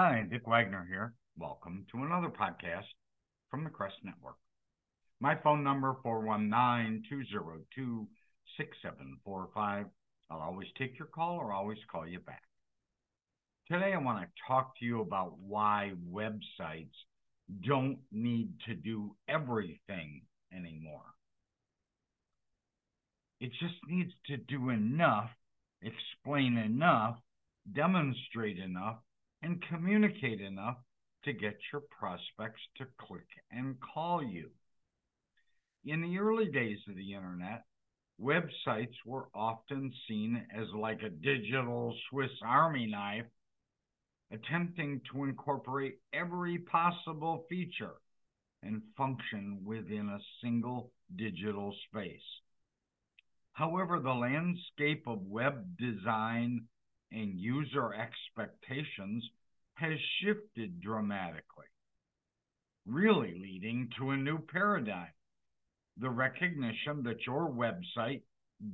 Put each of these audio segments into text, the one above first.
Hi, Dick Wagner here. Welcome to another podcast from the Crest Network. My phone number 419-202-6745. I'll always take your call or always call you back. Today I want to talk to you about why websites don't need to do everything anymore. It just needs to do enough, explain enough, demonstrate enough, and communicate enough to get your prospects to click and call you. In the early days of the internet, websites were often seen as like a digital Swiss Army knife, attempting to incorporate every possible feature and function within a single digital space. However, the landscape of web design and user expectations has shifted dramatically, really leading to a new paradigm the recognition that your website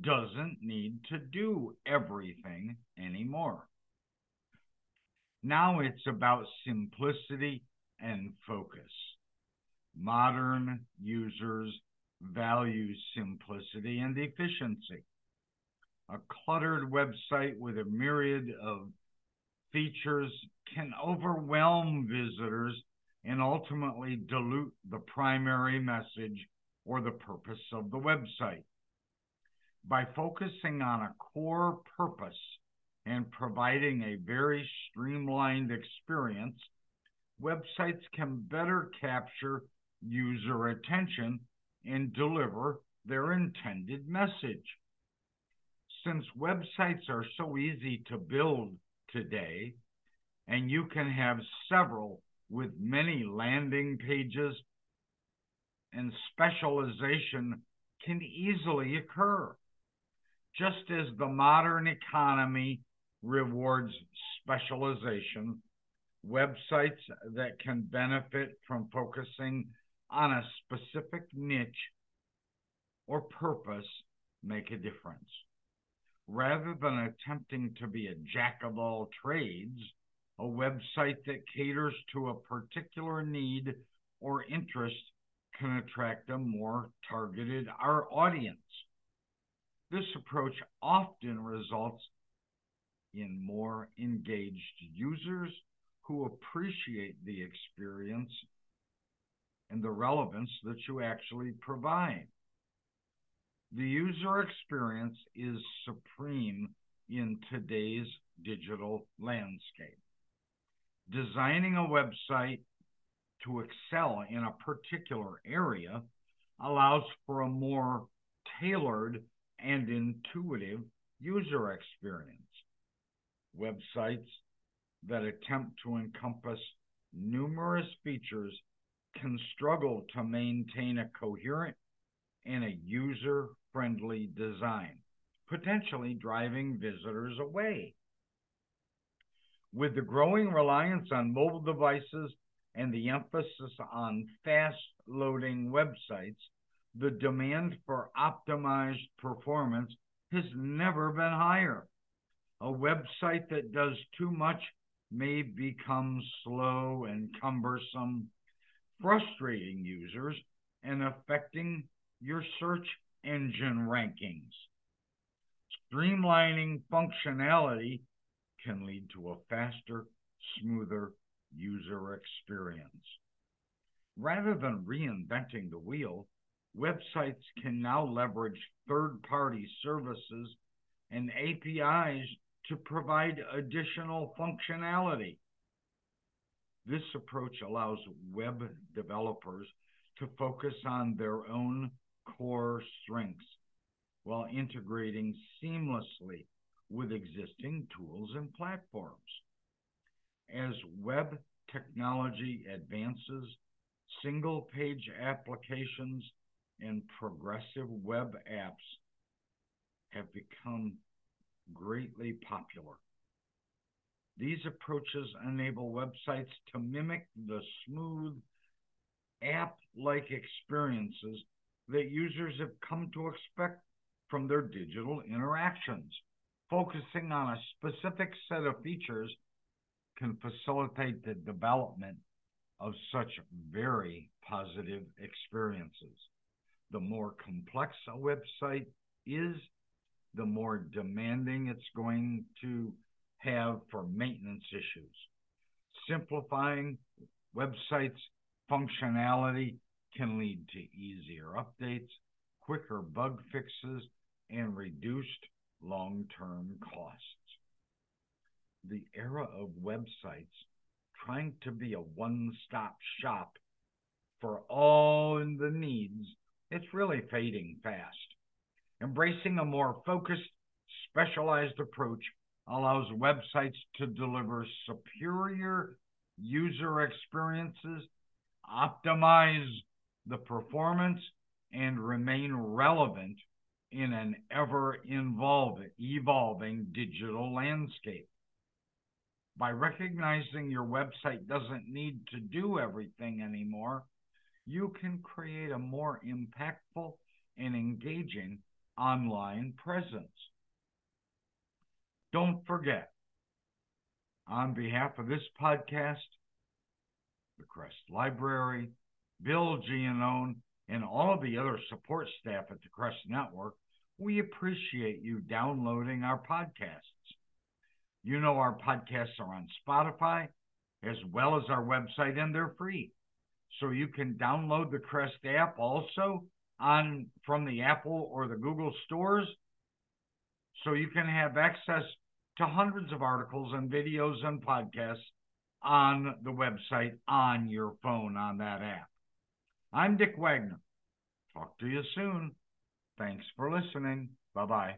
doesn't need to do everything anymore. Now it's about simplicity and focus. Modern users value simplicity and efficiency. A cluttered website with a myriad of features can overwhelm visitors and ultimately dilute the primary message or the purpose of the website. By focusing on a core purpose and providing a very streamlined experience, websites can better capture user attention and deliver their intended message. Since websites are so easy to build today, and you can have several with many landing pages, and specialization can easily occur. Just as the modern economy rewards specialization, websites that can benefit from focusing on a specific niche or purpose make a difference. Rather than attempting to be a jack of all trades, a website that caters to a particular need or interest can attract a more targeted our audience. This approach often results in more engaged users who appreciate the experience and the relevance that you actually provide. The user experience is supreme in today's digital landscape. Designing a website to excel in a particular area allows for a more tailored and intuitive user experience. Websites that attempt to encompass numerous features can struggle to maintain a coherent and a user friendly design, potentially driving visitors away. With the growing reliance on mobile devices and the emphasis on fast loading websites, the demand for optimized performance has never been higher. A website that does too much may become slow and cumbersome, frustrating users and affecting your search engine rankings. Streamlining functionality can lead to a faster, smoother user experience. Rather than reinventing the wheel, websites can now leverage third party services and APIs to provide additional functionality. This approach allows web developers to focus on their own core strengths while integrating seamlessly with existing tools and platforms. As web technology advances, single page applications and progressive web apps have become greatly popular. These approaches enable websites to mimic the smooth app like experiences that users have come to expect from their digital interactions, focusing on a specific set of features can facilitate the development of such very positive experiences. The more complex a website is, the more demanding it's going to have for maintenance issues. Simplifying websites' functionality can lead to easier updates, quicker bug fixes, and reduced long term costs. The era of websites trying to be a one stop shop for all the needs, it's really fading fast. Embracing a more focused, specialized approach allows websites to deliver superior user experiences, optimize the performance, and remain relevant in an ever evolving digital landscape. By recognizing your website doesn't need to do everything anymore, you can create a more impactful and engaging online presence. Don't forget, on behalf of this podcast, the Crest Library, Bill Giannone, and all of the other support staff at the Crest Network, we appreciate you downloading our podcasts. You know our podcasts are on Spotify as well as our website, and they're free. So you can download the Crest app also on from the Apple or the Google stores. So you can have access to hundreds of articles and videos and podcasts on the website on your phone on that app. I'm Dick Wagner. Talk to you soon. Thanks for listening. Bye bye.